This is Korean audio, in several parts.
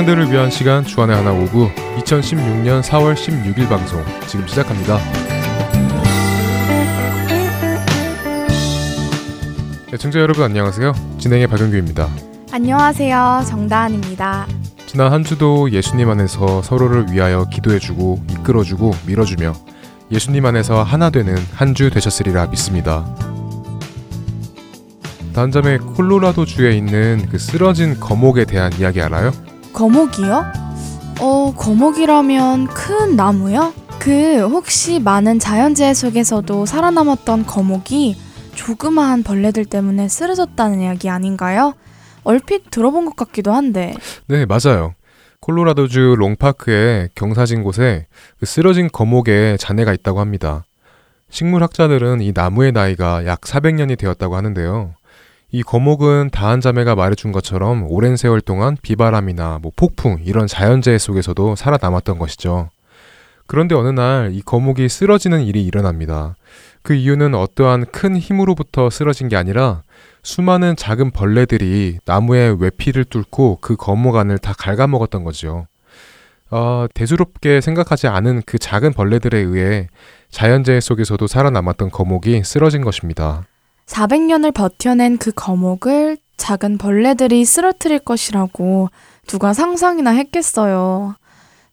청년들을 위한 시간 주안의 하나 오구 2016년 4월 16일 방송 지금 시작합니다. 네, 청자 여러분 안녕하세요. 진행의 박영규입니다. 안녕하세요. 정다은입니다. 지난 한 주도 예수님 안에서 서로를 위하여 기도해주고 이끌어주고 밀어주며 예수님 안에서 하나 되는 한 주 되셨으리라 믿습니다. 다음 점에 콜로라도 주에 있는 그 쓰러진 거목에 대한 이야기 알아요? 거목이요? 어, 거목이라면 큰 나무요? 그 혹시 많은 자연재해 속에서도 살아남았던 거목이 조그마한 벌레들 때문에 쓰러졌다는 이야기 아닌가요? 얼핏 들어본 것 같기도 한데. 네, 맞아요. 콜로라도주 롱파크의 경사진 곳에 그 쓰러진 거목의 잔해가 있다고 합니다. 식물학자들은 이 나무의 나이가 약 400년이 되었다고 하는데요. 이 거목은 다한 자매가 말해준 것처럼 오랜 세월 동안 비바람이나 뭐 폭풍 이런 자연재해 속에서도 살아남았던 것이죠. 그런데 어느 날 이 거목이 쓰러지는 일이 일어납니다. 그 이유는 어떠한 큰 힘으로부터 쓰러진 게 아니라 수많은 작은 벌레들이 나무의 외피를 뚫고 그 거목 안을 다 갉아먹었던 거죠. 어, 대수롭게 생각하지 않은 그 작은 벌레들에 의해 자연재해 속에서도 살아남았던 거목이 쓰러진 것입니다. 400년을 버텨낸 그 거목을 작은 벌레들이 쓰러뜨릴 것이라고 누가 상상이나 했겠어요.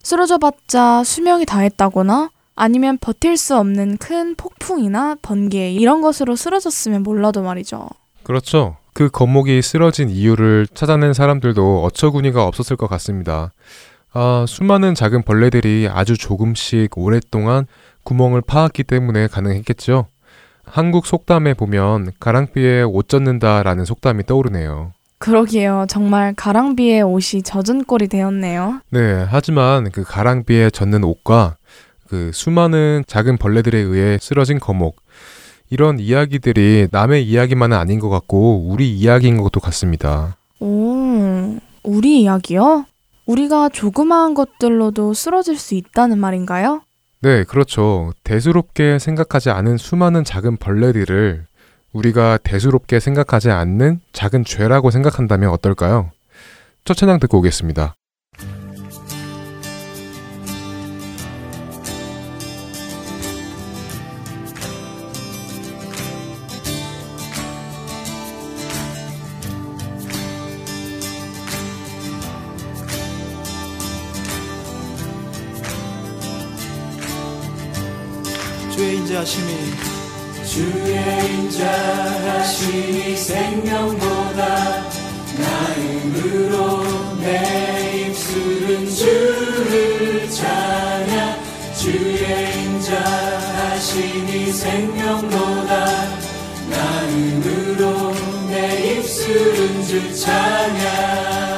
쓰러져봤자 수명이 다했다거나 아니면 버틸 수 없는 큰 폭풍이나 번개 이런 것으로 쓰러졌으면 몰라도 말이죠. 그렇죠. 그 거목이 쓰러진 이유를 찾아낸 사람들도 어처구니가 없었을 것 같습니다. 아, 수많은 작은 벌레들이 아주 조금씩 오랫동안 구멍을 파았기 때문에 가능했겠죠. 한국 속담에 보면 가랑비에 옷 젖는다라는 속담이 떠오르네요. 그러게요. 정말 가랑비에 옷이 젖은 꼴이 되었네요. 네, 하지만 그 가랑비에 젖는 옷과 그 수많은 작은 벌레들에 의해 쓰러진 거목 이런 이야기들이 남의 이야기만은 아닌 것 같고 우리 이야기인 것도 같습니다. 오, 우리 이야기요? 우리가 조그마한 것들로도 쓰러질 수 있다는 말인가요? 네, 그렇죠. 대수롭게 생각하지 않은 수많은 작은 벌레들을 우리가 대수롭게 생각하지 않는 작은 죄라고 생각한다면 어떨까요? 첫 찬양 듣고 오겠습니다. 인자하심이 주의 인자하심이 생명보다 나음으로 내 입술은 주를 찬양. 주의 인자하심이 생명보다 나음으로 내 입술은 주 찬양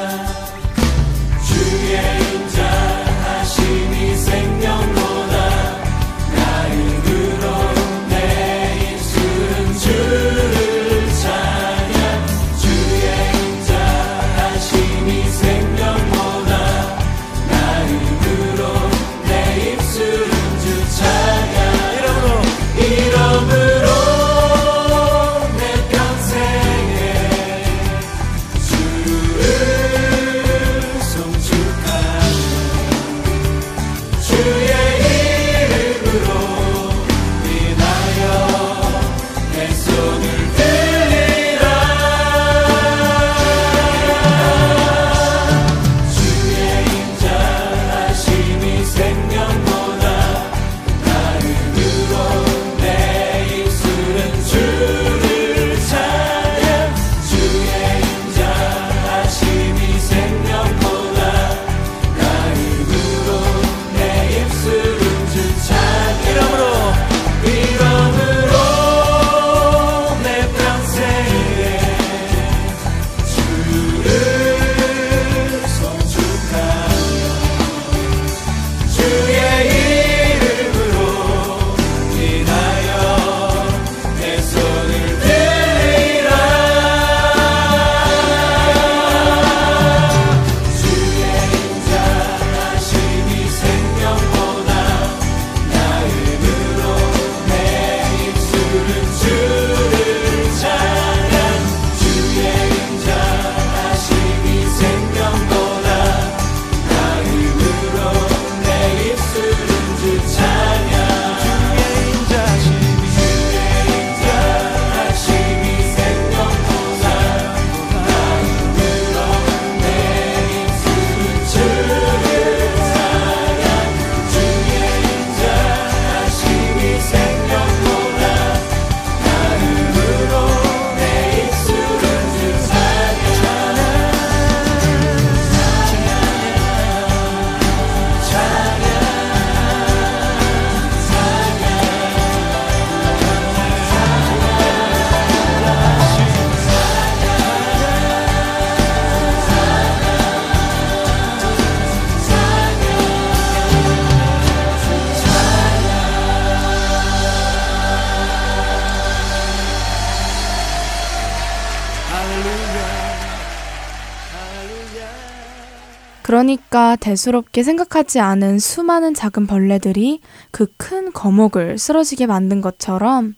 그러니까 대수롭게 생각하지 않은 수많은 작은 벌레들이 그 큰 거목을 쓰러지게 만든 것처럼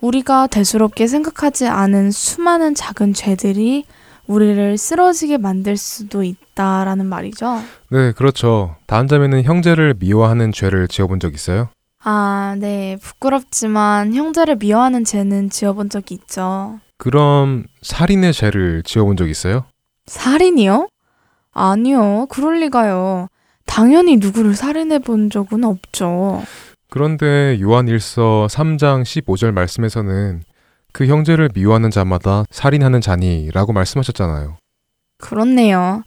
우리가 대수롭게 생각하지 않은 수많은 작은 죄들이 우리를 쓰러지게 만들 수도 있다라는 말이죠. 네, 그렇죠. 다한 자매는 형제를 미워하는 죄를 지어본 적 있어요? 아, 네. 부끄럽지만 형제를 미워하는 죄는 지어본 적이 있죠. 그럼 살인의 죄를 지어본 적 있어요? 살인이요? 아니요. 그럴 리가요. 당연히 누구를 살인해 본 적은 없죠. 그런데 요한 1서 3장 15절 말씀에서는 그 형제를 미워하는 자마다 살인하는 자니라고 말씀하셨잖아요. 그렇네요.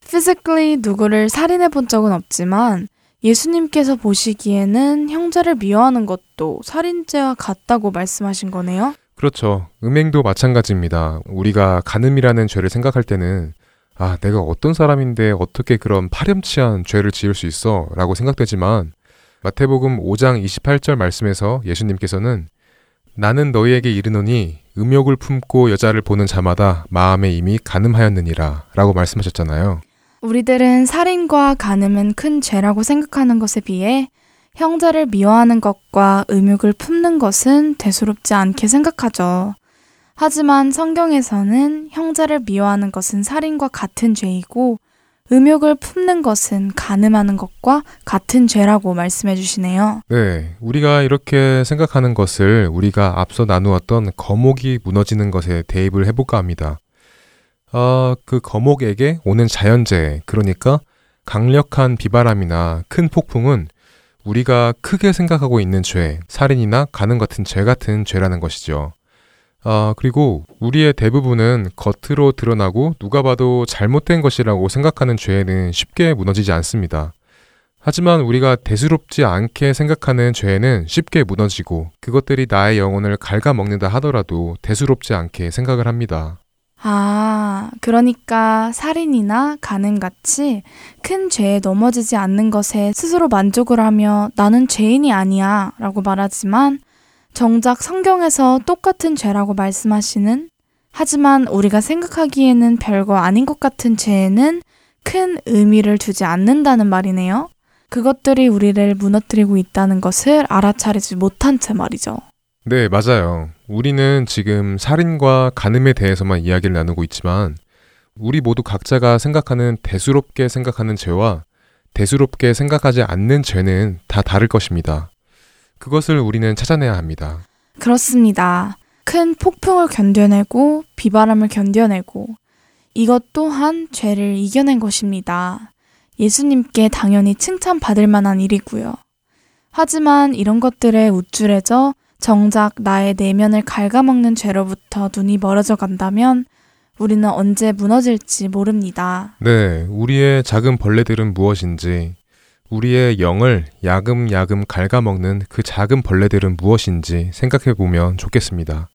physically 누구를 살인해 본 적은 없지만 예수님께서 보시기에는 형제를 미워하는 것도 살인죄와 같다고 말씀하신 거네요. 그렇죠. 음행도 마찬가지입니다. 우리가 간음이라는 죄를 생각할 때는 아, 내가 어떤 사람인데 어떻게 그런 파렴치한 죄를 지을 수 있어? 라고 생각되지만 마태복음 5장 28절 말씀에서 예수님께서는 나는 너희에게 이르노니 음욕을 품고 여자를 보는 자마다 마음에 이미 간음하였느니라 라고 말씀하셨잖아요. 우리들은 살인과 간음은 큰 죄라고 생각하는 것에 비해 형제를 미워하는 것과 음욕을 품는 것은 대수롭지 않게 생각하죠. 하지만 성경에서는 형제를 미워하는 것은 살인과 같은 죄이고 음욕을 품는 것은 간음하는 것과 같은 죄라고 말씀해 주시네요. 네, 우리가 이렇게 생각하는 것을 우리가 앞서 나누었던 거목이 무너지는 것에 대입을 해볼까 합니다. 어, 그 거목에게 오는 자연재해, 그러니까 강력한 비바람이나 큰 폭풍은 우리가 크게 생각하고 있는 죄, 살인이나 가는 같은 죄 같은 죄라는 것이죠. 아, 그리고 우리의 대부분은 겉으로 드러나고 누가 봐도 잘못된 것이라고 생각하는 죄에는 쉽게 무너지지 않습니다. 하지만 우리가 대수롭지 않게 생각하는 죄에는 쉽게 무너지고 그것들이 나의 영혼을 갉아먹는다 하더라도 대수롭지 않게 생각을 합니다. 아, 그러니까 살인이나 가늠같이 큰 죄에 넘어지지 않는 것에 스스로 만족을 하며 나는 죄인이 아니야 라고 말하지만 정작 성경에서 똑같은 죄라고 말씀하시는 하지만 우리가 생각하기에는 별거 아닌 것 같은 죄에는 큰 의미를 두지 않는다는 말이네요. 그것들이 우리를 무너뜨리고 있다는 것을 알아차리지 못한 채 말이죠. 네, 맞아요. 우리는 지금 살인과 간음에 대해서만 이야기를 나누고 있지만 우리 모두 각자가 생각하는 대수롭게 생각하는 죄와 대수롭게 생각하지 않는 죄는 다 다를 것입니다. 그것을 우리는 찾아내야 합니다. 그렇습니다. 큰 폭풍을 견뎌내고 비바람을 견뎌내고 이것 또한 죄를 이겨낸 것입니다. 예수님께 당연히 칭찬받을 만한 일이고요. 하지만 이런 것들에 우쭐해져 정작 나의 내면을 갉아먹는 죄로부터 눈이 멀어져 간다면 우리는 언제 무너질지 모릅니다. 네, 우리의 작은 벌레들은 무엇인지, 우리의 영을 야금야금 갉아먹는 그 작은 벌레들은 무엇인지 생각해 보면 좋겠습니다.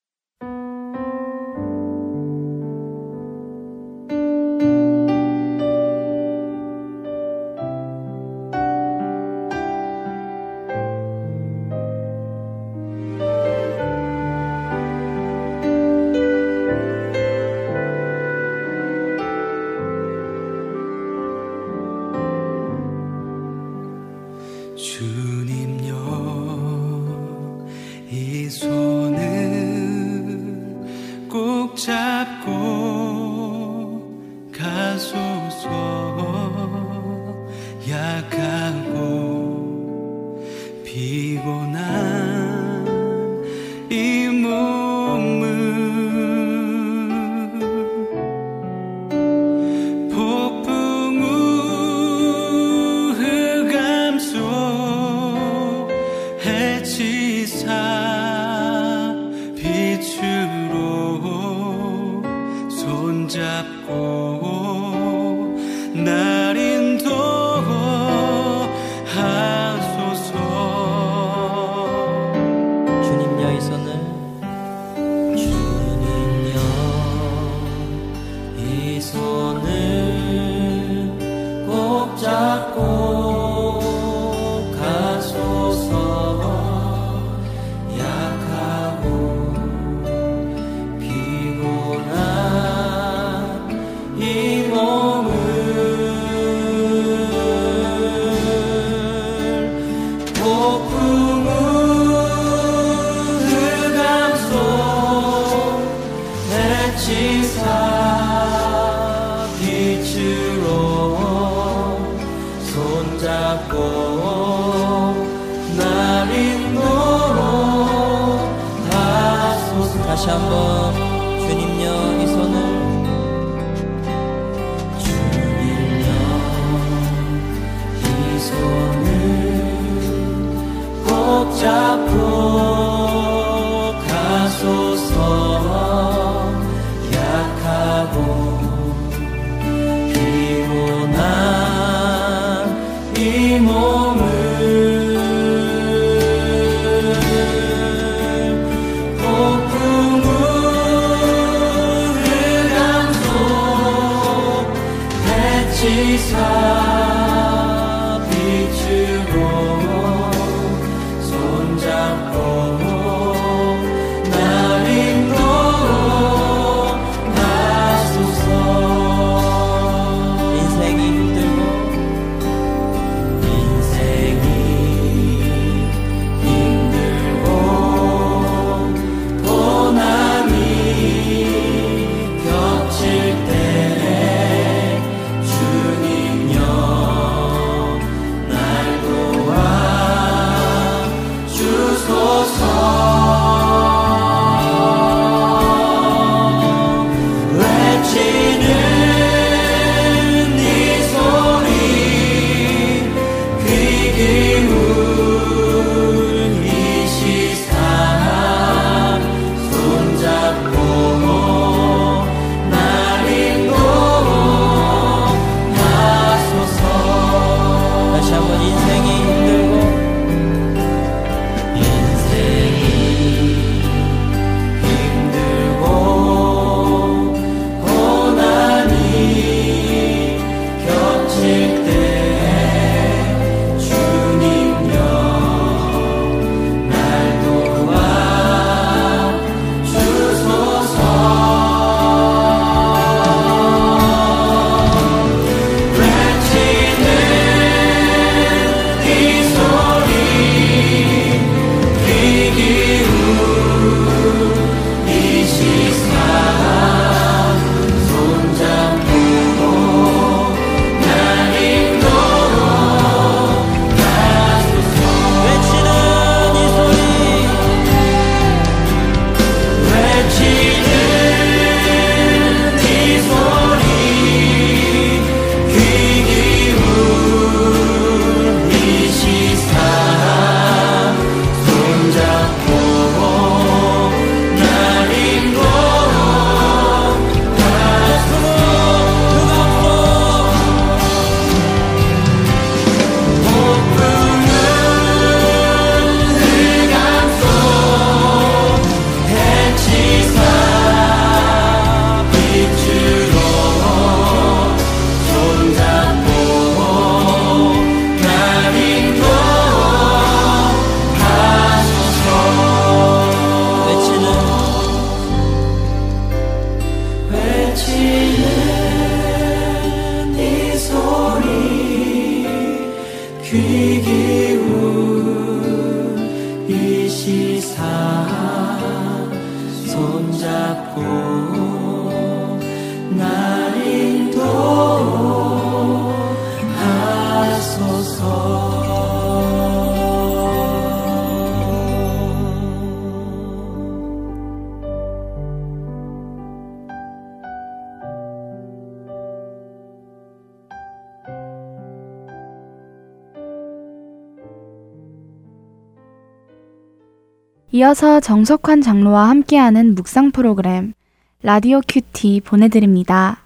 이어서 정석환 장로와 함께하는 묵상 프로그램 라디오 큐티 보내드립니다.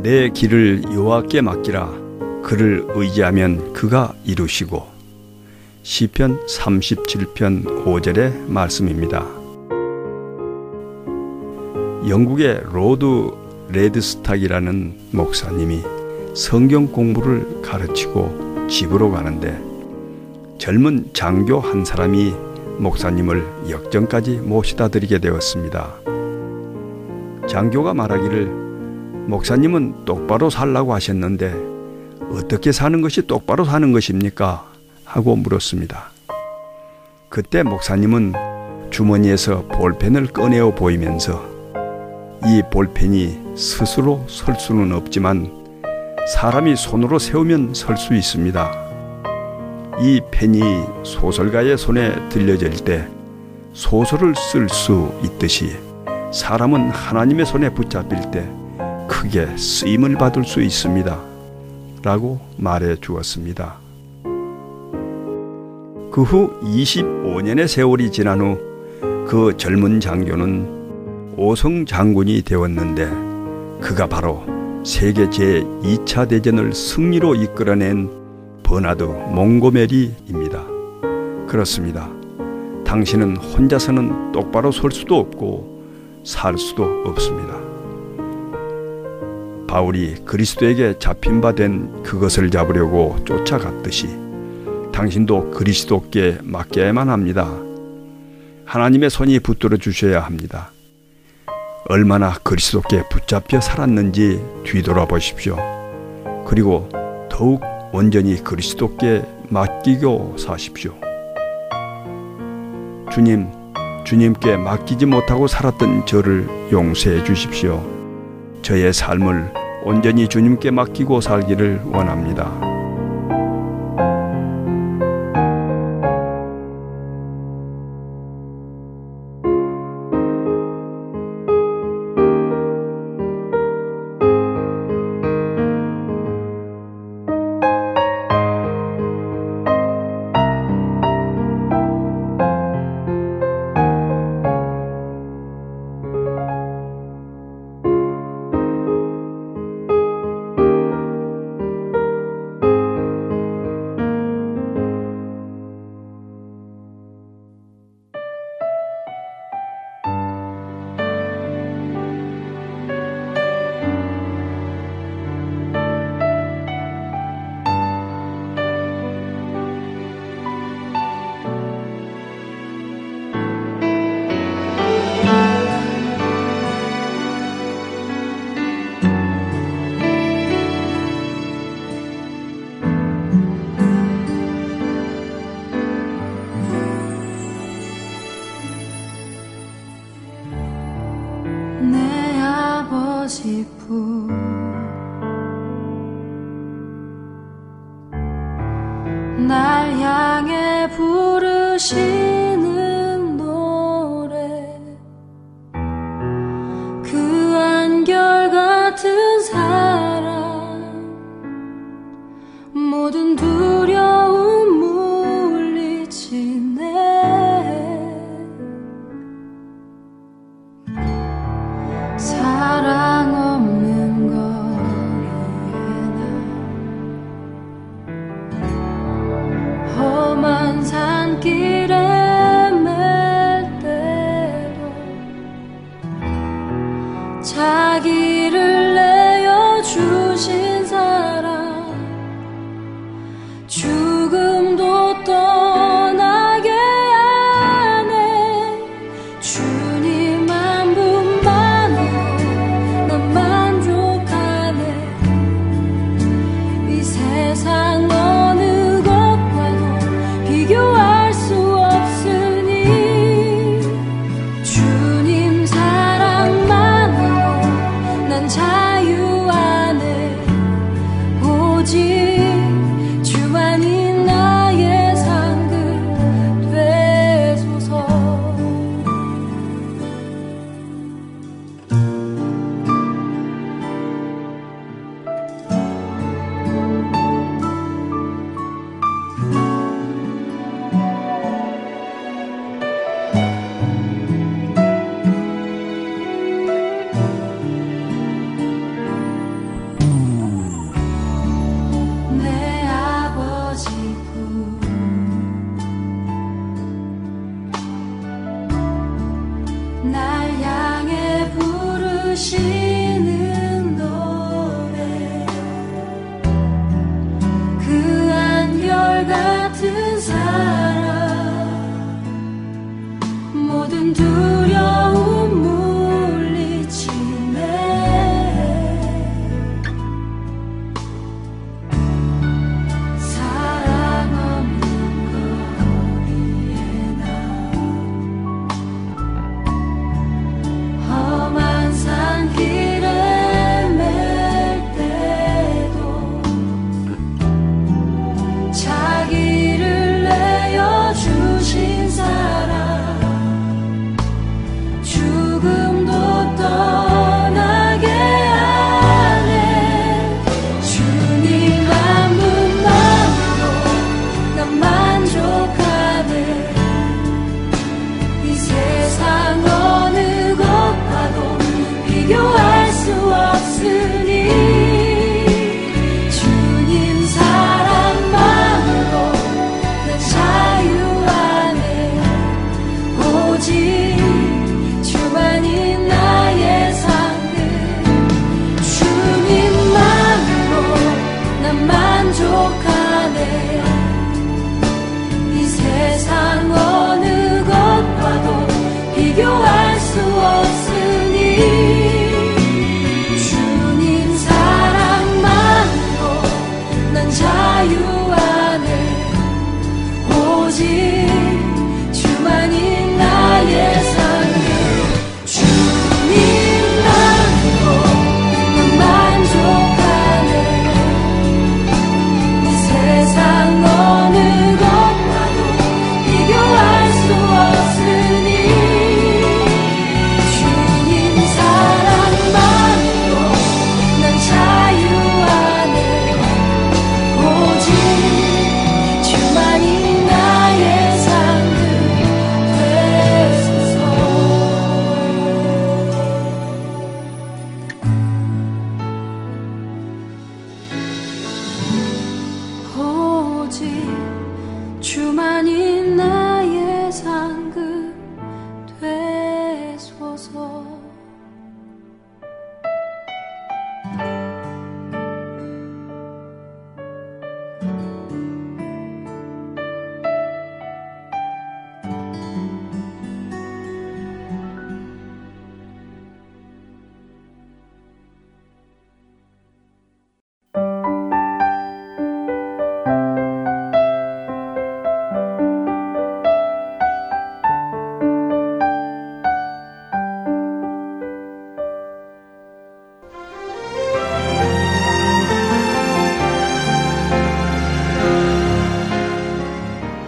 네 길을 여호와께 맡기라 그를 의지하면 그가 이루시고 시편 37편 5절의 말씀입니다. 영국의 Lord Radstock이라는 목사님이 성경 공부를 가르치고 집으로 가는데 젊은 장교 한 사람이 목사님을 역전까지 모셔다 드리게 되었습니다. 장교가 말하기를 목사님은 똑바로 살라고 하셨는데 어떻게 사는 것이 똑바로 사는 것입니까? 하고 물었습니다. 그때 목사님은 주머니에서 볼펜을 꺼내어 보이면서 이 볼펜이 스스로 설 수는 없지만 사람이 손으로 세우면 설 수 있습니다. 이 펜이 소설가의 손에 들려질 때 소설을 쓸 수 있듯이 사람은 하나님의 손에 붙잡힐 때 크게 쓰임을 받을 수 있습니다. 라고 말해 주었습니다. 그 후 25년의 세월이 지난 후 그 젊은 장교는 오성 장군이 되었는데 그가 바로 세계 제2차 대전을 승리로 이끌어낸 버나드 몽고메리입니다. 그렇습니다. 당신은 혼자서는 똑바로 설 수도 없고 살 수도 없습니다. 바울이 그리스도에게 잡힌 바 된 그것을 잡으려고 쫓아갔듯이 당신도 그리스도께 맡겨야만 합니다. 하나님의 손이 붙들어 주셔야 합니다. 얼마나 그리스도께 붙잡혀 살았는지 뒤돌아 보십시오. 그리고 더욱 온전히 그리스도께 맡기고 사십시오. 주님, 주님께 맡기지 못하고 살았던 저를 용서해 주십시오. 저의 삶을 온전히 주님께 맡기고 살기를 원합니다. 세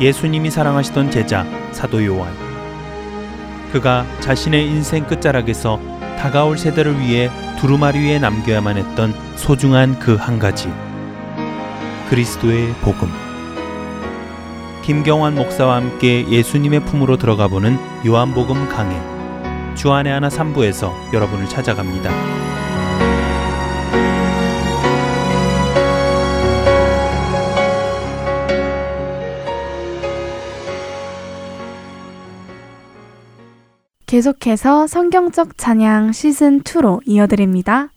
예수님이 사랑하시던 제자 사도 요한. 그가 자신의 인생 끝자락에서 다가올 세대를 위해 두루마리 위에 남겨야만 했던 소중한 그 한 가지. 그리스도의 복음. 김경환 목사와 함께 예수님의 품으로 들어가 보는 요한복음 강해. 주안의 하나 3부에서 여러분을 찾아갑니다. 계속해서 성경적 찬양 시즌 2로 이어드립니다.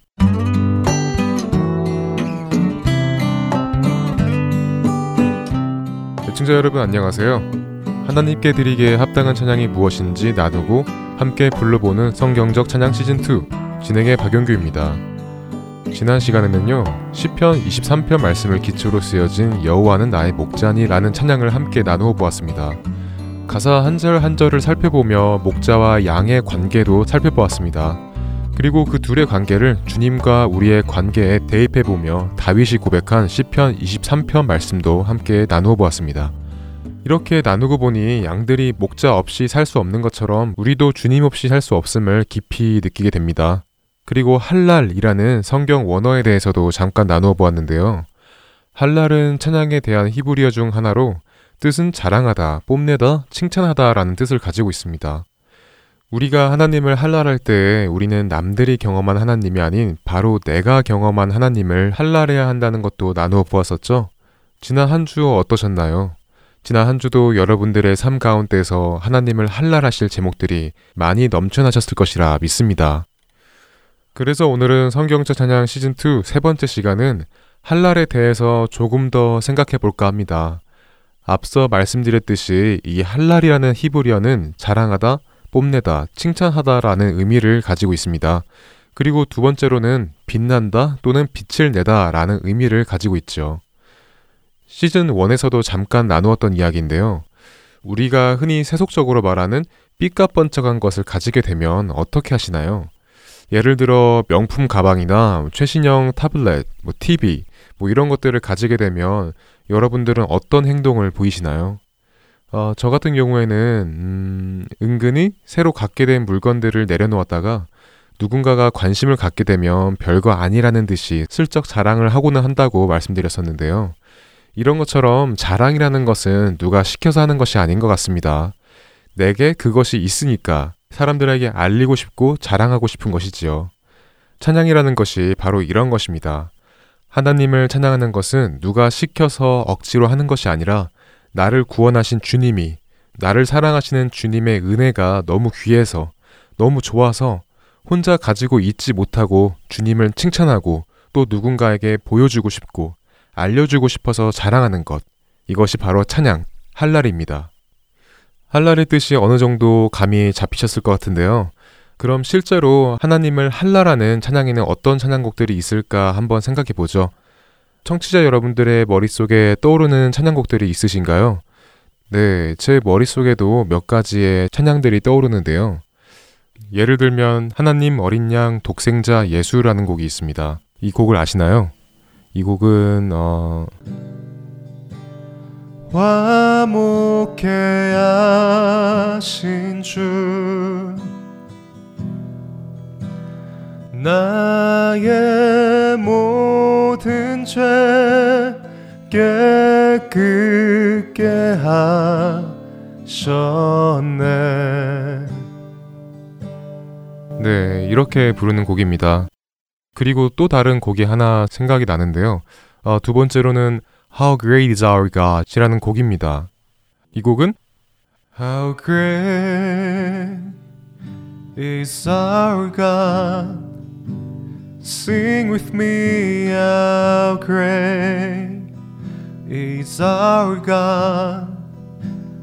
애청자 여러분 안녕하세요. 하나님께 드리기에 합당한 찬양이 무엇인지 나누고 함께 불러보는 성경적 찬양 시즌 2 진행의 박영규입니다. 지난 시간에는요 시편 23편 말씀을 기초로 쓰여진 여호와는 나의 목자니라는 찬양을 함께 나누어 보았습니다. 가사 한 절 한절을 살펴보며 목자와 양의 관계도 살펴보았습니다. 그리고 그 둘의 관계를 주님과 우리의 관계에 대입해 보며 다윗이 고백한 시편 23편 말씀도 함께 나누어 보았습니다. 이렇게 나누고 보니 양들이 목자 없이 살 수 없는 것처럼 우리도 주님 없이 살 수 없음을 깊이 느끼게 됩니다. 그리고 할랄이라는 성경 원어에 대해서도 잠깐 나누어 보았는데요. 할랄은 찬양에 대한 히브리어 중 하나로 뜻은 자랑하다, 뽐내다, 칭찬하다라는 뜻을 가지고 있습니다. 우리가 하나님을 할랄할 때 우리는 남들이 경험한 하나님이 아닌 바로 내가 경험한 하나님을 할랄해야 한다는 것도 나누어 보았었죠. 지난 한 주 어떠셨나요? 지난 한 주도 여러분들의 삶 가운데서 하나님을 할랄하실 제목들이 많이 넘쳐나셨을 것이라 믿습니다. 그래서 오늘은 성경적 찬양 시즌2 세 번째 시간은 할랄에 대해서 조금 더 생각해 볼까 합니다. 앞서 말씀드렸듯이 이 할랄이라는 히브리어는 자랑하다, 뽐내다, 칭찬하다라는 의미를 가지고 있습니다. 그리고 두 번째로는 빛난다 또는 빛을 내다라는 의미를 가지고 있죠. 시즌 1에서도 잠깐 나누었던 이야기인데요. 우리가 흔히 세속적으로 말하는 삐까뻔쩍한 것을 가지게 되면 어떻게 하시나요? 예를 들어 명품 가방이나 최신형 타블렛, 뭐 TV, 뭐 이런 것들을 가지게 되면 여러분들은 어떤 행동을 보이시나요? 어, 저 같은 경우에는 음, 은근히 새로 갖게 된 물건들을 내려놓았다가 누군가가 관심을 갖게 되면 별거 아니라는 듯이 슬쩍 자랑을 하고는 한다고 말씀드렸었는데요. 이런 것처럼 자랑이라는 것은 누가 시켜서 하는 것이 아닌 것 같습니다. 내게 그것이 있으니까 사람들에게 알리고 싶고 자랑하고 싶은 것이지요. 찬양이라는 것이 바로 이런 것입니다. 하나님을 찬양하는 것은 누가 시켜서 억지로 하는 것이 아니라 나를 구원하신 주님이, 나를 사랑하시는 주님의 은혜가 너무 귀해서, 너무 좋아서 혼자 가지고 있지 못하고 주님을 칭찬하고 또 누군가에게 보여주고 싶고 알려주고 싶어서 자랑하는 것. 이것이 바로 찬양, 할랄입니다. 할랄의 뜻이 어느 정도 감이 잡히셨을 것 같은데요. 그럼 실제로 하나님을 할랄하는 찬양에는 어떤 찬양곡들이 있을까 한번 생각해 보죠. 청취자 여러분들의 머릿속에 떠오르는 찬양곡들이 있으신가요? 네, 제 머릿속에도 몇 가지의 찬양들이 떠오르는데요. 예를 들면 하나님 어린 양 독생자 예수라는 곡이 있습니다. 이 곡을 아시나요? 이 곡은 어 화목해 하신 주 나의 모든 죄 깨끗게 하셨네 네, 이렇게 부르는 곡입니다. 그리고 또 다른 곡이 하나 생각이 나는데요. 어, 두 번째로는 How Great Is Our God이라는 곡입니다. 이 곡은 How great is our God Sing with me how great is our God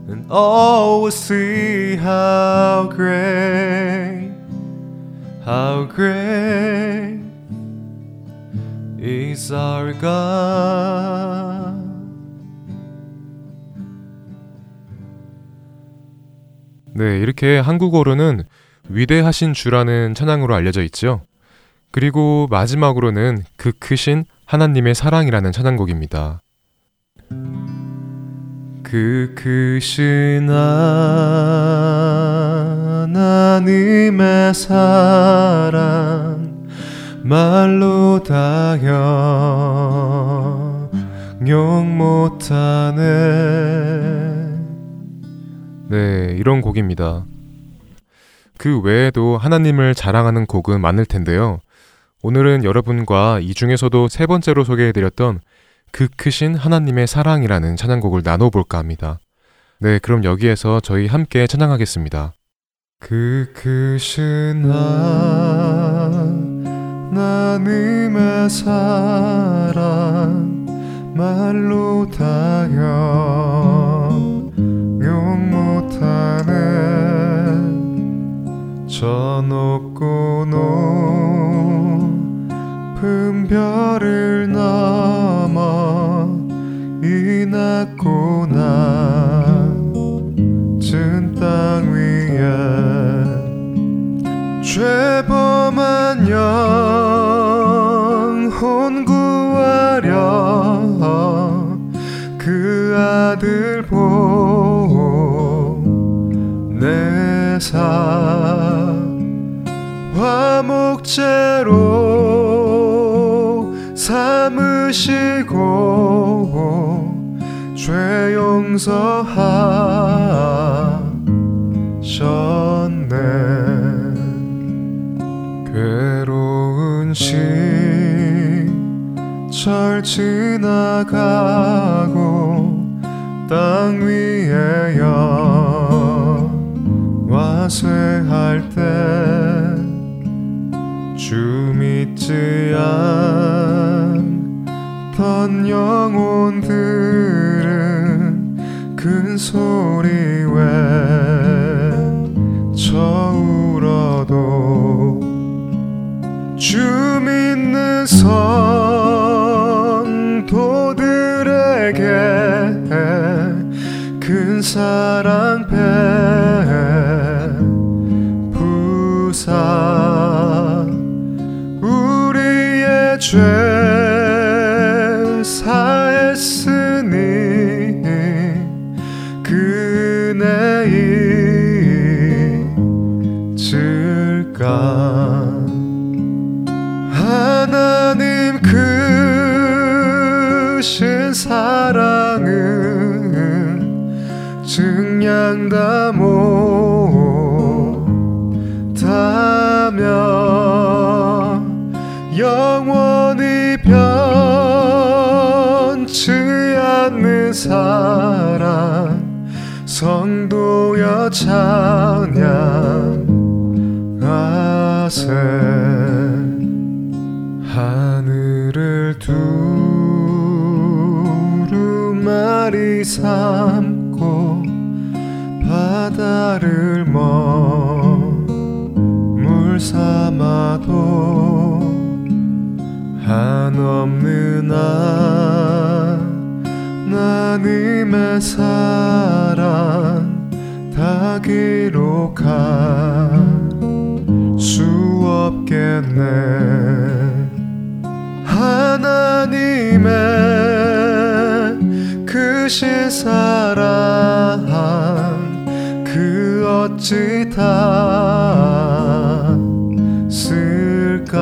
And all will see how great How great is our God. 네, 이렇게 한국어로는 위대하신 주라는 찬양으로 알려져 있죠. 그리고 마지막으로는 그 크신 하나님의 사랑이라는 찬양곡입니다. 그 크신 하나님의 사랑 말로 다 형용 못하네 네, 이런 곡입니다. 그 외에도 하나님을 자랑하는 곡은 많을 텐데요. 오늘은 여러분과 이 중에서도 세 번째로 소개해드렸던 그 크신 하나님의 사랑이라는 찬양곡을 나눠볼까 합니다. 네, 그럼 여기에서 저희 함께 찬양하겠습니다. 그 크신 하나님의 사랑 말로 다 형용 못하네 저 높고 높은 별을 넘어 이 낮고 낮은 땅 위에 죄범한 영혼 구하려 그 아들 보내사 화목제로 삼으시고 죄 용서하셨네. 괴로운 시절 지나가고 땅 위에 영화쇠할 때 주 믿지 않 던 영혼들은 큰 소리 저울어도 주 믿는 성도들에게 큰 사랑 베푸사 우리의 죄 사랑 성도여 찬양하세. 하늘을 두루마리 삼 사랑 다 기록할 수 없겠네. 하나님의 크신 사랑 그 어찌 다 쓸까?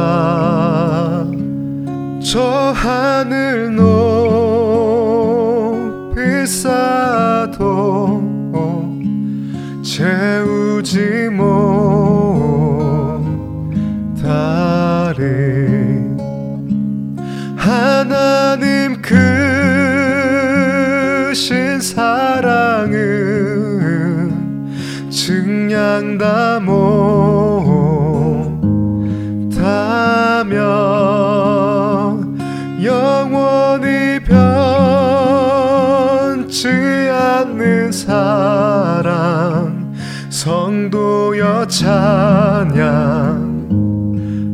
저 하늘 높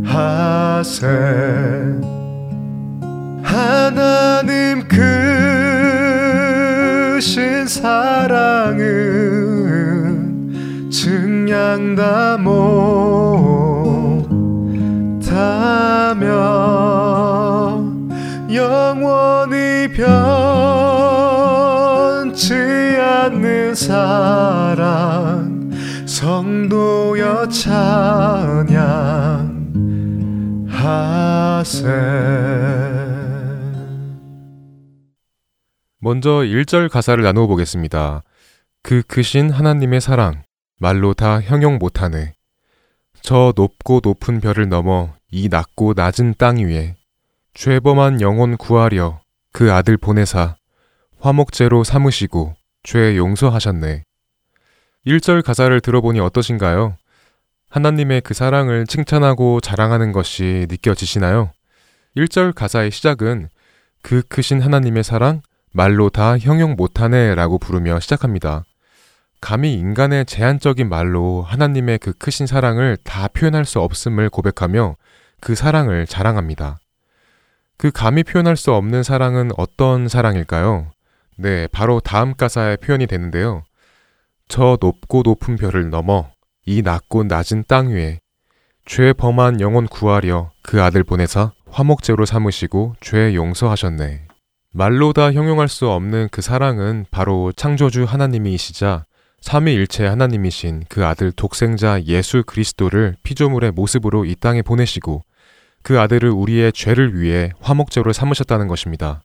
찬양하세. 하나님 크신 사랑은 증량 다 못하며 영원히 변치 않는 사랑 성도여 찬양 하세 먼저 1절 가사를 나누어 보겠습니다. 그 크신 하나님의 사랑, 말로 다 형용 못하네. 저 높고 높은 별을 넘어 이 낮고 낮은 땅 위에 죄범한 영혼 구하려 그 아들 보내사 화목제로 삼으시고 죄 용서하셨네. 1절 가사를 들어보니 어떠신가요? 하나님의 그 사랑을 칭찬하고 자랑하는 것이 느껴지시나요? 1절 가사의 시작은 그 크신 하나님의 사랑, 말로 다 형용 못하네 라고 부르며 시작합니다. 감히 인간의 제한적인 말로 하나님의 그 크신 사랑을 다 표현할 수 없음을 고백하며 그 사랑을 자랑합니다. 그 감히 표현할 수 없는 사랑은 어떤 사랑일까요? 네, 바로 다음 가사에 표현이 되는데요. 저 높고 높은 별을 넘어 이 낮고 낮은 땅 위에 죄 범한 영혼 구하려 그 아들 보내사 화목제로 삼으시고 죄 용서하셨네. 말로 다 형용할 수 없는 그 사랑은 바로 창조주 하나님이시자 삼위일체 하나님이신 그 아들 독생자 예수 그리스도를 피조물의 모습으로 이 땅에 보내시고 그 아들을 우리의 죄를 위해 화목제로 삼으셨다는 것입니다.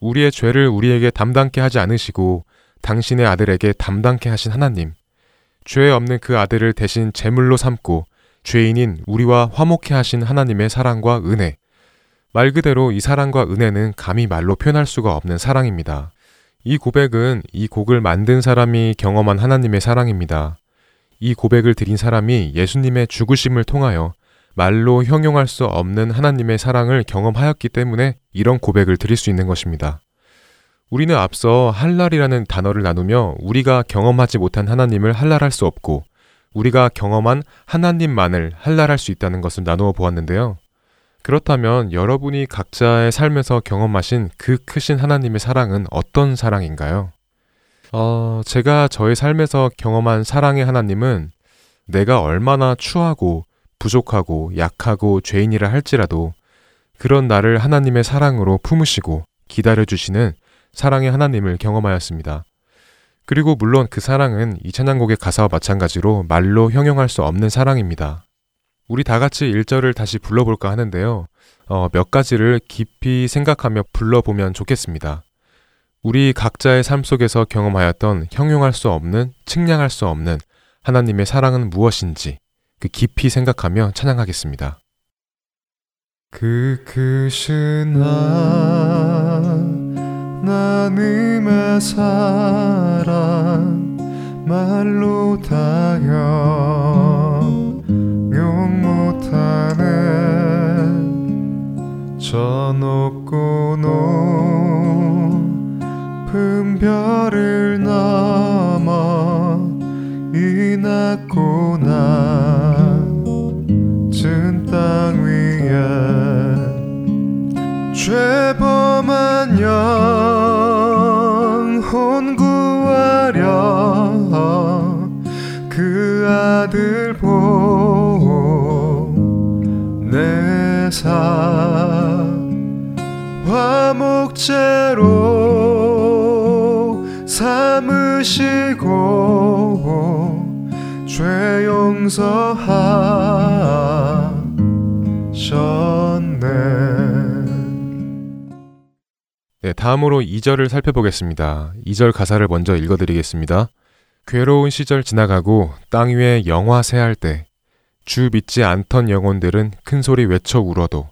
우리의 죄를 우리에게 담당케 하지 않으시고 당신의 아들에게 담당케 하신 하나님, 죄 없는 그 아들을 대신 제물로 삼고 죄인인 우리와 화목케 하신 하나님의 사랑과 은혜, 말 그대로 이 사랑과 은혜는 감히 말로 표현할 수가 없는 사랑입니다. 이 고백은 이 곡을 만든 사람이 경험한 하나님의 사랑입니다. 이 고백을 드린 사람이 예수님의 죽으심을 통하여 말로 형용할 수 없는 하나님의 사랑을 경험하였기 때문에 이런 고백을 드릴 수 있는 것입니다. 우리는 앞서 할랄이라는 단어를 나누며 우리가 경험하지 못한 하나님을 할랄할 수 없고 우리가 경험한 하나님만을 한랄할 수 있다는 것을 나누어 보았는데요. 그렇다면 여러분이 각자의 삶에서 경험하신 그 크신 하나님의 사랑은 어떤 사랑인가요? 어, 제가 저의 삶에서 경험한 사랑의 하나님은 내가 얼마나 추하고 부족하고 약하고 죄인이라 할지라도 그런 나를 하나님의 사랑으로 품으시고 기다려주시는 사랑의 하나님을 경험하였습니다. 그리고 물론 그 사랑은 이 찬양곡의 가사와 마찬가지로 말로 형용할 수 없는 사랑입니다. 우리 다 같이 1절을 다시 불러볼까 하는데요. 어, 몇 가지를 깊이 생각하며 불러보면 좋겠습니다. 우리 각자의 삶 속에서 경험하였던 형용할 수 없는, 측량할 수 없는 하나님의 사랑은 무엇인지 그 깊이 생각하며 찬양하겠습니다. 그 크신 하나님 의 사랑 말로 다 형용 못하는 저 높고 높은 별을 넘어 이 낮고 낮은 땅 위에 죄범한 영혼 구하려 그 아들 보내사 화목제로 삼으시고 죄 용서하셨네 네, 다음으로 2절을 살펴보겠습니다. 2절 가사를 먼저 읽어드리겠습니다. 괴로운 시절 지나가고 땅 위에 영화 새할 때 주 믿지 않던 영혼들은 큰 소리 외쳐 울어도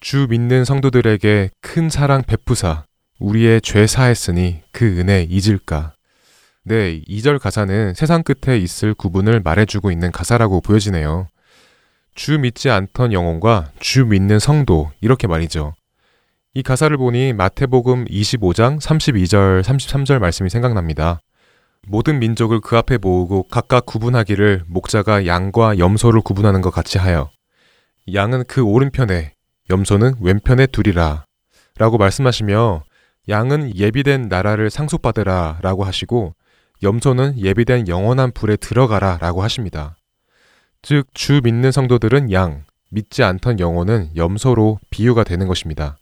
주 믿는 성도들에게 큰 사랑 베푸사 우리의 죄 사했으니 그 은혜 잊을까. 네, 2절 가사는 세상 끝에 있을 구분을 말해주고 있는 가사라고 보여지네요. 주 믿지 않던 영혼과 주 믿는 성도 이렇게 말이죠. 이 가사를 보니 마태복음 25장 32절 33절 말씀이 생각납니다. 모든 민족을 그 앞에 모으고 각각 구분하기를 목자가 양과 염소를 구분하는 것 같이 하여 양은 그 오른편에 염소는 왼편에 두리라 라고 말씀하시며 양은 예비된 나라를 상속받으라 라고 하시고 염소는 예비된 영원한 불에 들어가라 라고 하십니다. 즉, 주 믿는 성도들은 양, 믿지 않던 영혼은 염소로 비유가 되는 것입니다.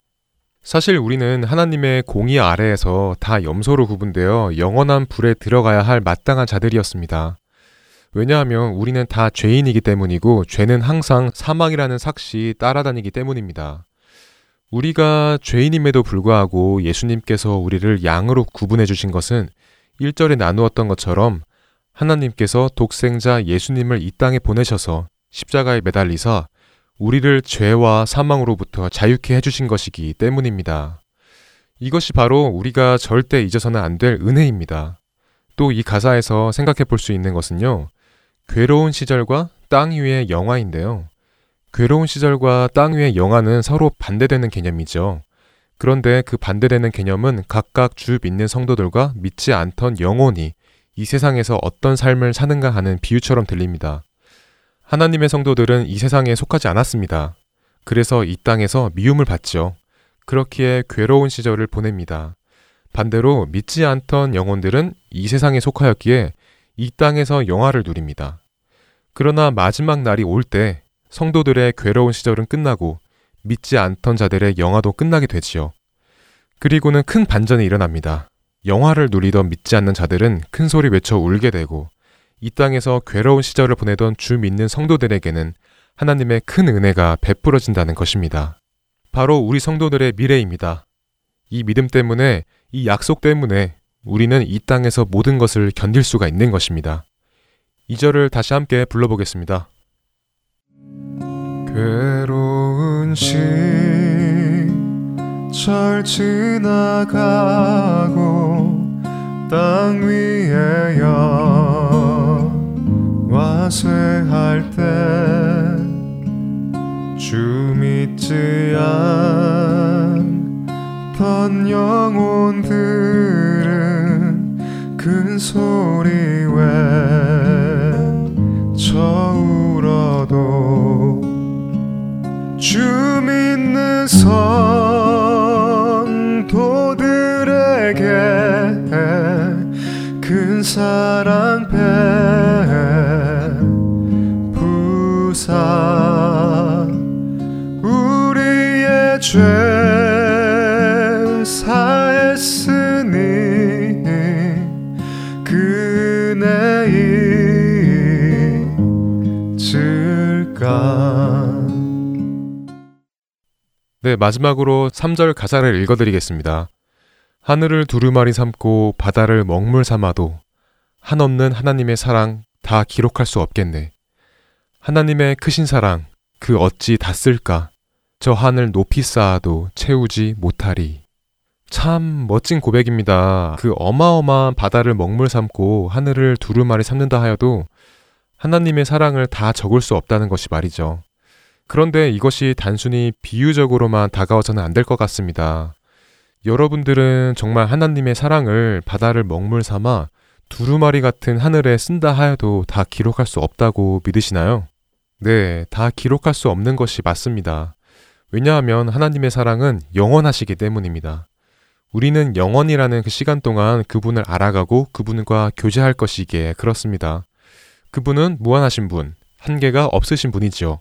사실 우리는 하나님의 공의 아래에서 다 염소로 구분되어 영원한 불에 들어가야 할 마땅한 자들이었습니다. 왜냐하면 우리는 다 죄인이기 때문이고 죄는 항상 사망이라는 삭시 따라다니기 때문입니다. 우리가 죄인임에도 불구하고 예수님께서 우리를 양으로 구분해 주신 것은 1절에 나누었던 것처럼 하나님께서 독생자 예수님을 이 땅에 보내셔서 십자가에 매달리사 우리를 죄와 사망으로부터 자유케 해주신 것이기 때문입니다. 이것이 바로 우리가 절대 잊어서는 안 될 은혜입니다. 또 이 가사에서 생각해 볼 수 있는 것은요, 괴로운 시절과 땅 위의 영화인데요. 괴로운 시절과 땅 위의 영화는 서로 반대되는 개념이죠. 그런데 그 반대되는 개념은 각각 주 믿는 성도들과 믿지 않던 영혼이 이 세상에서 어떤 삶을 사는가 하는 비유처럼 들립니다. 하나님의 성도들은 이 세상에 속하지 않았습니다. 그래서 이 땅에서 미움을 받죠. 그렇기에 괴로운 시절을 보냅니다. 반대로 믿지 않던 영혼들은 이 세상에 속하였기에 이 땅에서 영화를 누립니다. 그러나 마지막 날이 올 때 성도들의 괴로운 시절은 끝나고 믿지 않던 자들의 영화도 끝나게 되지요. 그리고는 큰 반전이 일어납니다. 영화를 누리던 믿지 않는 자들은 큰 소리 외쳐 울게 되고 이 땅에서 괴로운 시절을 보내던 주 믿는 성도들에게는 하나님의 큰 은혜가 베풀어진다는 것입니다. 바로 우리 성도들의 미래입니다. 이 믿음 때문에, 이 약속 때문에 우리는 이 땅에서 모든 것을 견딜 수가 있는 것입니다. 이 절을 다시 함께 불러보겠습니다. 괴로운 시절 지나가고 땅 위에 영 화 쇠할 때 주 믿지 않던 영혼들은 큰 소리 저 울어도 주 믿는 성도들에게 큰 사랑 네, 마지막으로 3절 가사를 읽어드리겠습니다. 하늘을 두루마리 삼고 바다를 먹물 삼아도 한없는 하나님의 사랑 다 기록할 수 없겠네. 하나님의 크신 사랑 그 어찌 다 쓸까? 저 하늘 높이 쌓아도 채우지 못하리. 참 멋진 고백입니다. 그 어마어마한 바다를 먹물 삼고 하늘을 두루마리 삼는다 하여도 하나님의 사랑을 다 적을 수 없다는 것이 말이죠. 그런데 이것이 단순히 비유적으로만 다가와서는 안 될 것 같습니다. 여러분들은 정말 하나님의 사랑을 바다를 먹물 삼아 두루마리 같은 하늘에 쓴다 하여도 다 기록할 수 없다고 믿으시나요? 네, 다 기록할 수 없는 것이 맞습니다. 왜냐하면 하나님의 사랑은 영원하시기 때문입니다. 우리는 영원이라는 그 시간 동안 그분을 알아가고 그분과 교제할 것이기에 그렇습니다. 그분은 무한하신 분, 한계가 없으신 분이지요.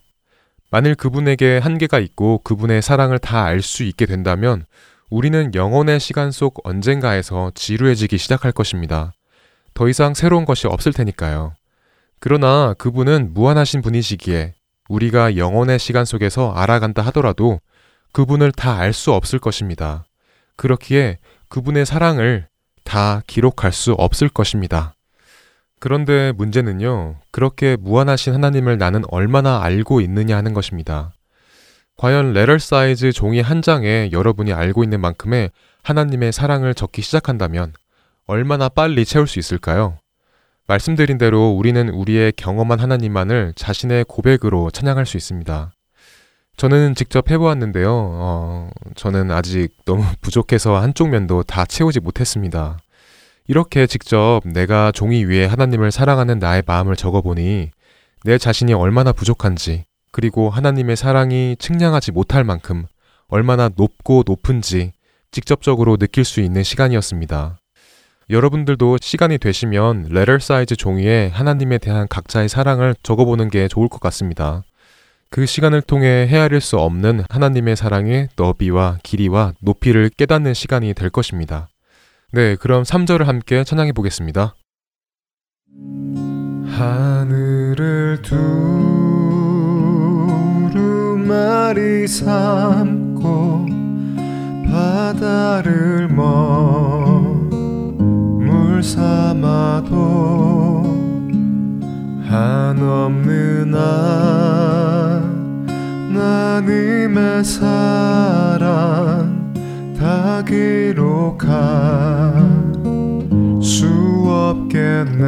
만일 그분에게 한계가 있고 그분의 사랑을 다 알 수 있게 된다면 우리는 영혼의 시간 속 언젠가에서 지루해지기 시작할 것입니다. 더 이상 새로운 것이 없을 테니까요. 그러나 그분은 무한하신 분이시기에 우리가 영혼의 시간 속에서 알아간다 하더라도 그분을 다 알 수 없을 것입니다. 그렇기에 그분의 사랑을 다 기록할 수 없을 것입니다. 그런데 문제는요, 그렇게 무한하신 하나님을 나는 얼마나 알고 있느냐 하는 것입니다. 과연 레럴 사이즈 종이 한 장에 여러분이 알고 있는 만큼의 하나님의 사랑을 적기 시작한다면 얼마나 빨리 채울 수 있을까요? 말씀드린 대로 우리는 우리의 경험한 하나님만을 자신의 고백으로 찬양할 수 있습니다. 저는 직접 해보았는데요. 어, 저는 아직 너무 부족해서 한쪽 면도 다 채우지 못했습니다. 이렇게 직접 내가 종이 위에 하나님을 사랑하는 나의 마음을 적어보니 내 자신이 얼마나 부족한지 그리고 하나님의 사랑이 측량하지 못할 만큼 얼마나 높고 높은지 직접적으로 느낄 수 있는 시간이었습니다. 여러분들도 시간이 되시면 레터 사이즈 종이에 하나님에 대한 각자의 사랑을 적어보는 게 좋을 것 같습니다. 그 시간을 통해 헤아릴 수 없는 하나님의 사랑의 너비와 길이와 높이를 깨닫는 시간이 될 것입니다. 네, 그럼 3절을 함께 찬양해 보겠습니다. 하늘을 두루마리 삼고 바다를 먹물 삼아도 한없는 하나님의 사랑 다 기록할 수 없겠네.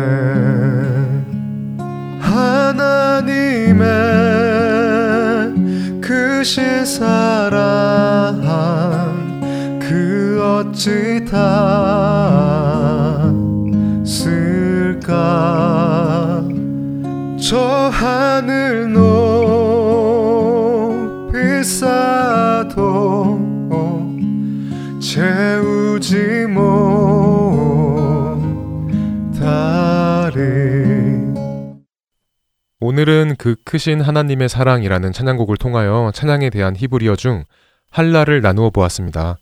하나님의 크신 사랑 그 어찌 다 쓸까? 저 하늘 높 오늘은 그 크신 하나님의 사랑이라는 찬양곡을 통하여 찬양에 대한 히브리어 중 한라를 나누어 보았습니다.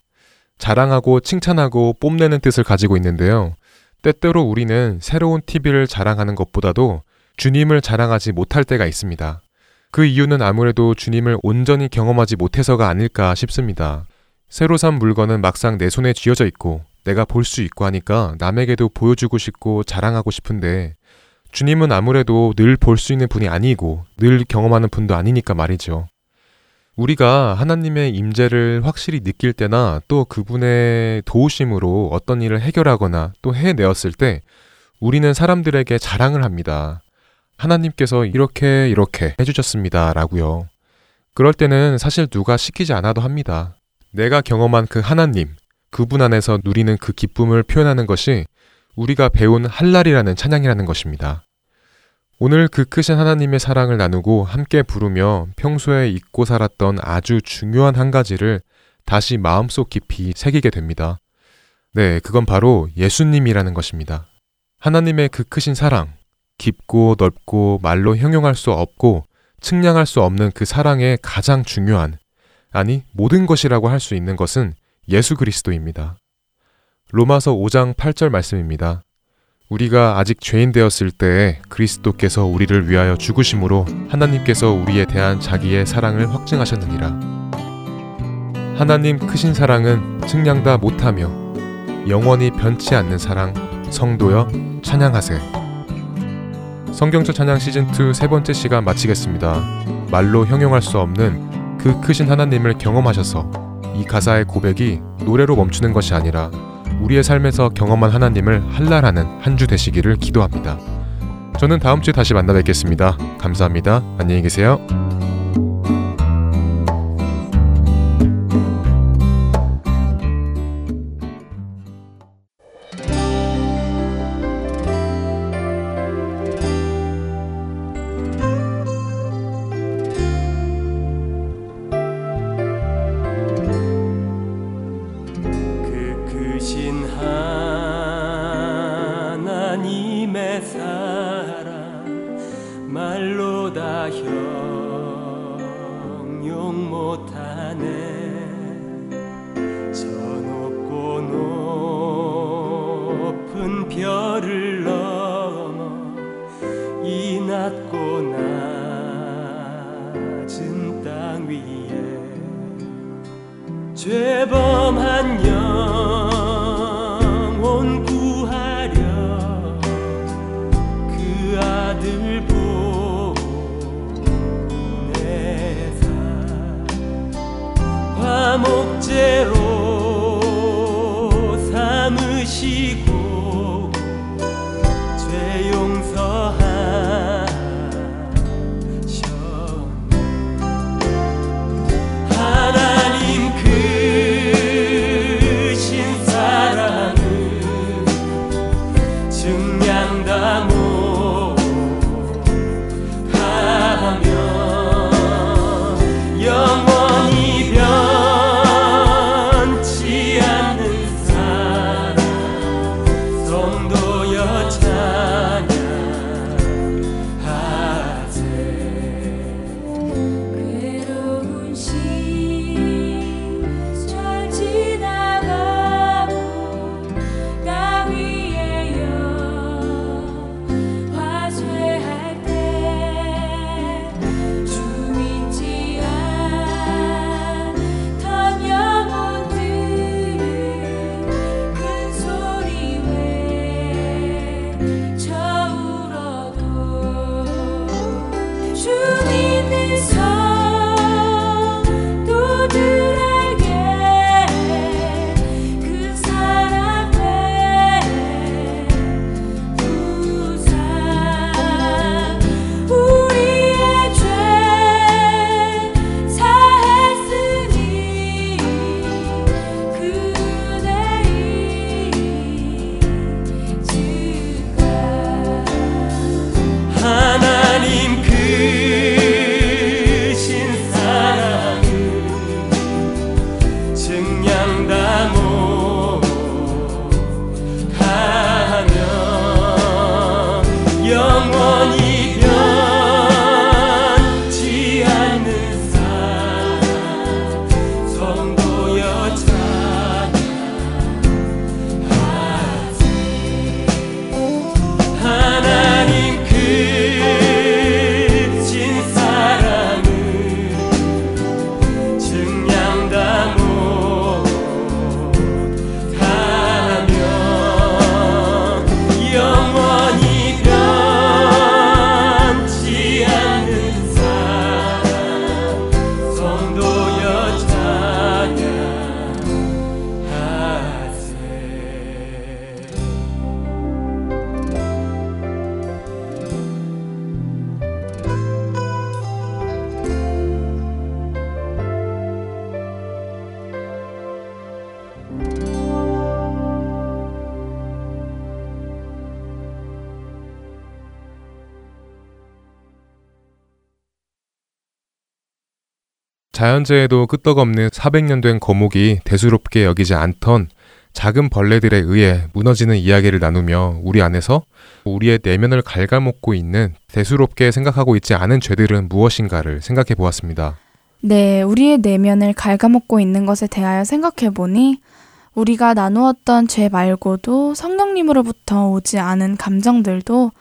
자랑하고 칭찬하고 뽐내는 뜻을 가지고 있는데요. 때때로 우리는 새로운 TV를 자랑하는 것보다도 주님을 자랑하지 못할 때가 있습니다. 그 이유는 아무래도 주님을 온전히 경험하지 못해서가 아닐까 싶습니다. 새로 산 물건은 막상 내 손에 쥐어져 있고 내가 볼 수 있고 하니까 남에게도 보여주고 싶고 자랑하고 싶은데 주님은 아무래도 늘 볼 수 있는 분이 아니고 늘 경험하는 분도 아니니까 말이죠. 우리가 하나님의 임재를 확실히 느낄 때나 또 그분의 도우심으로 어떤 일을 해결하거나 또 해내었을 때 우리는 사람들에게 자랑을 합니다. 하나님께서 이렇게 이렇게 해주셨습니다. 라고요. 그럴 때는 사실 누가 시키지 않아도 합니다. 내가 경험한 그 하나님, 그분 안에서 누리는 그 기쁨을 표현하는 것이 우리가 배운 할랄이라는 찬양이라는 것입니다. 오늘 그 크신 하나님의 사랑을 나누고 함께 부르며 평소에 잊고 살았던 아주 중요한 한 가지를 다시 마음속 깊이 새기게 됩니다. 네, 그건 바로 예수님이라는 것입니다. 하나님의 그 크신 사랑, 깊고 넓고 말로 형용할 수 없고 측량할 수 없는 그 사랑의 가장 중요한, 아니, 모든 것이라고 할 수 있는 것은 예수 그리스도입니다. 로마서 5장 8절 말씀입니다. 우리가 아직 죄인 되었을 때에 그리스도께서 우리를 위하여 죽으심으로 하나님께서 우리에 대한 자기의 사랑을 확증하셨느니라. 하나님 크신 사랑은 측량다 못하며 영원히 변치 않는 사랑 성도여 찬양하세. 성경적 찬양 시즌 2 세 번째 시간 마치겠습니다. 말로 형용할 수 없는 그 크신 하나님을 경험하셔서 이 가사의 고백이 노래로 멈추는 것이 아니라 우리의 삶에서 경험한 하나님을 한랄하는 한 주 되시기를 기도합니다. 저는 다음 주에 다시 만나 뵙겠습니다. 감사합니다. 안녕히 계세요. 자연재해도 끄떡없는 400년 된 거목이 대수롭게 여기지 않던 작은 벌레들에 의해 무너지는 이야기를 나누며 우리 안에서 우리의 내면을 갉아먹고 있는 대수롭게 생각하고 있지 않은 죄들은 무엇인가를 생각해 보았습니다. 네, 우리의 내면을 갉아먹고 있는 것에 대하여 생각해 보니 우리가 나누었던 죄 말고도 성령님으로부터 오지 않은 감정들도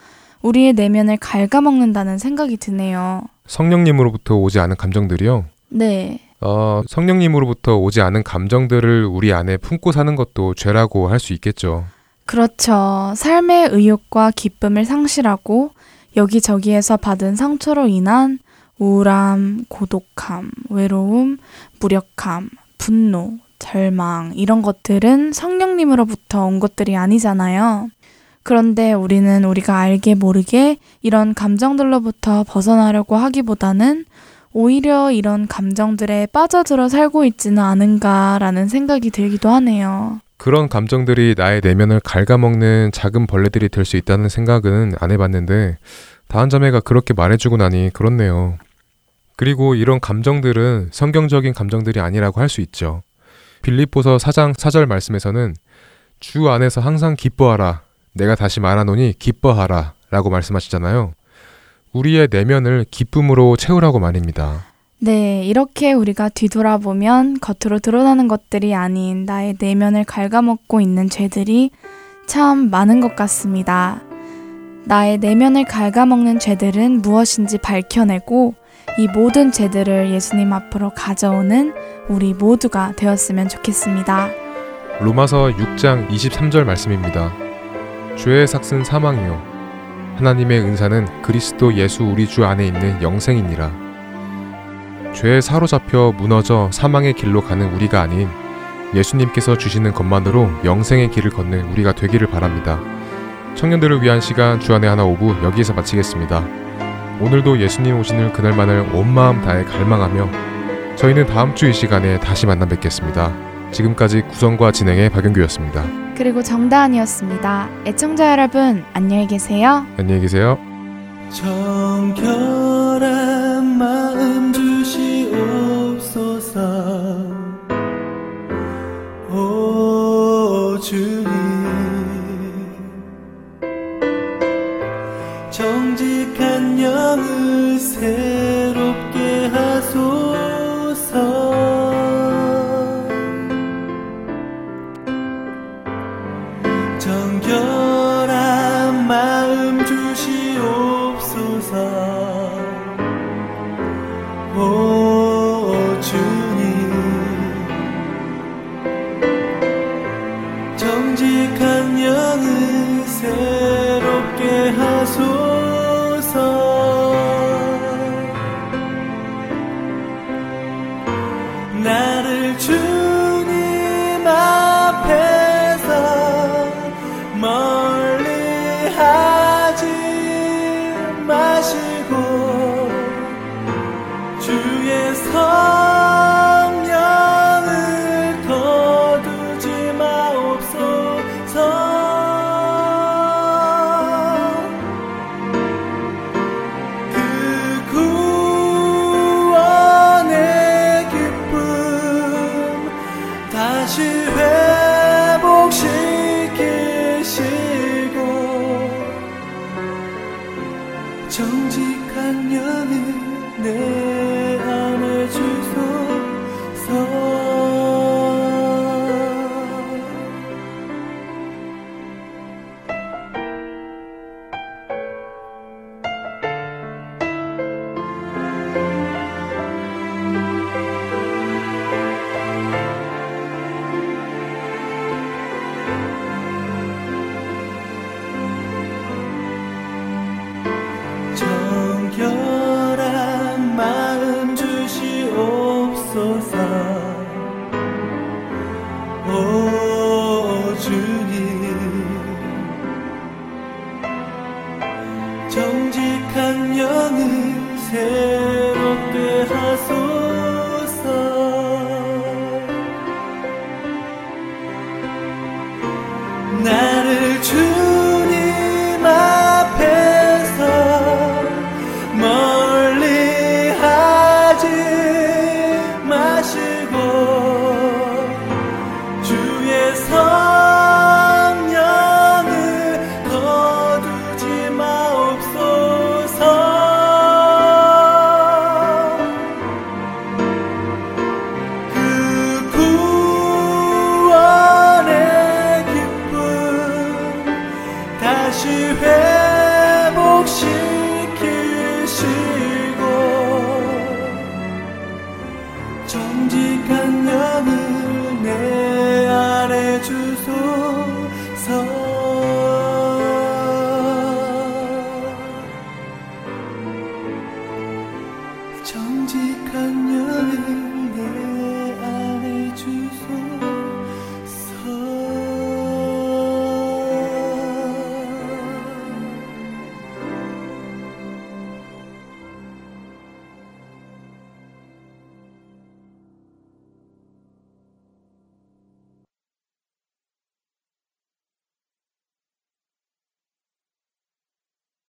우리의 내면을 갉아먹는다는 생각이 드네요. 성령님으로부터 오지 않은 감정들이요. 네. 어, 성령님으로부터 오지 않은 감정들을 우리 안에 품고 사는 것도 죄라고 할 수 있겠죠. 그렇죠. 삶의 의욕과 기쁨을 상실하고 여기저기에서 받은 상처로 인한 우울함, 고독함, 외로움, 무력함, 분노, 절망, 이런 것들은 성령님으로부터 온 것들이 아니잖아요. 그런데 우리는 우리가 알게 모르게 이런 감정들로부터 벗어나려고 하기보다는 오히려 이런 감정들에 빠져들어 살고 있지는 않은가라는 생각이 들기도 하네요. 그런 감정들이 나의 내면을 갉아먹는 작은 벌레들이 될 수 있다는 생각은 안 해봤는데 다한 자매가 그렇게 말해주고 나니 그렇네요. 그리고 이런 감정들은 성경적인 감정들이 아니라고 할 수 있죠. 빌립보서 4장 4절 말씀에서는 주 안에서 항상 기뻐하라. 내가 다시 말하노니 기뻐하라. 라고 말씀하시잖아요. 우리의 내면을 기쁨으로 채우라고 말입니다. 네, 이렇게 우리가 뒤돌아보면 겉으로 드러나는 것들이 아닌 나의 내면을 갉아먹고 있는 죄들이 참 많은 것 같습니다. 나의 내면을 갉아먹는 죄들은 무엇인지 밝혀내고 이 모든 죄들을 예수님 앞으로 가져오는 우리 모두가 되었으면 좋겠습니다. 로마서 6장 23절 말씀입니다. 죄의 삭은 사망이요 하나님의 은사는 그리스도 예수 우리 주 안에 있는 영생이니라. 죄에 사로잡혀 무너져 사망의 길로 가는 우리가 아닌 예수님께서 주시는 것만으로 영생의 길을 걷는 우리가 되기를 바랍니다. 청년들을 위한 시간 주안의 하나 오부 여기에서 마치겠습니다. 오늘도 예수님 오시는 그날만을 온 마음 다해 갈망하며 저희는 다음 주 이 시간에 다시 만나 뵙겠습니다. 지금까지 구성과 진행의 박영규였습니다. 그리고 정다은이었습니다. 애청자 여러분, 안녕히 계세요. 안녕히 계세요. 정결한 마음 주시옵소서 오 주님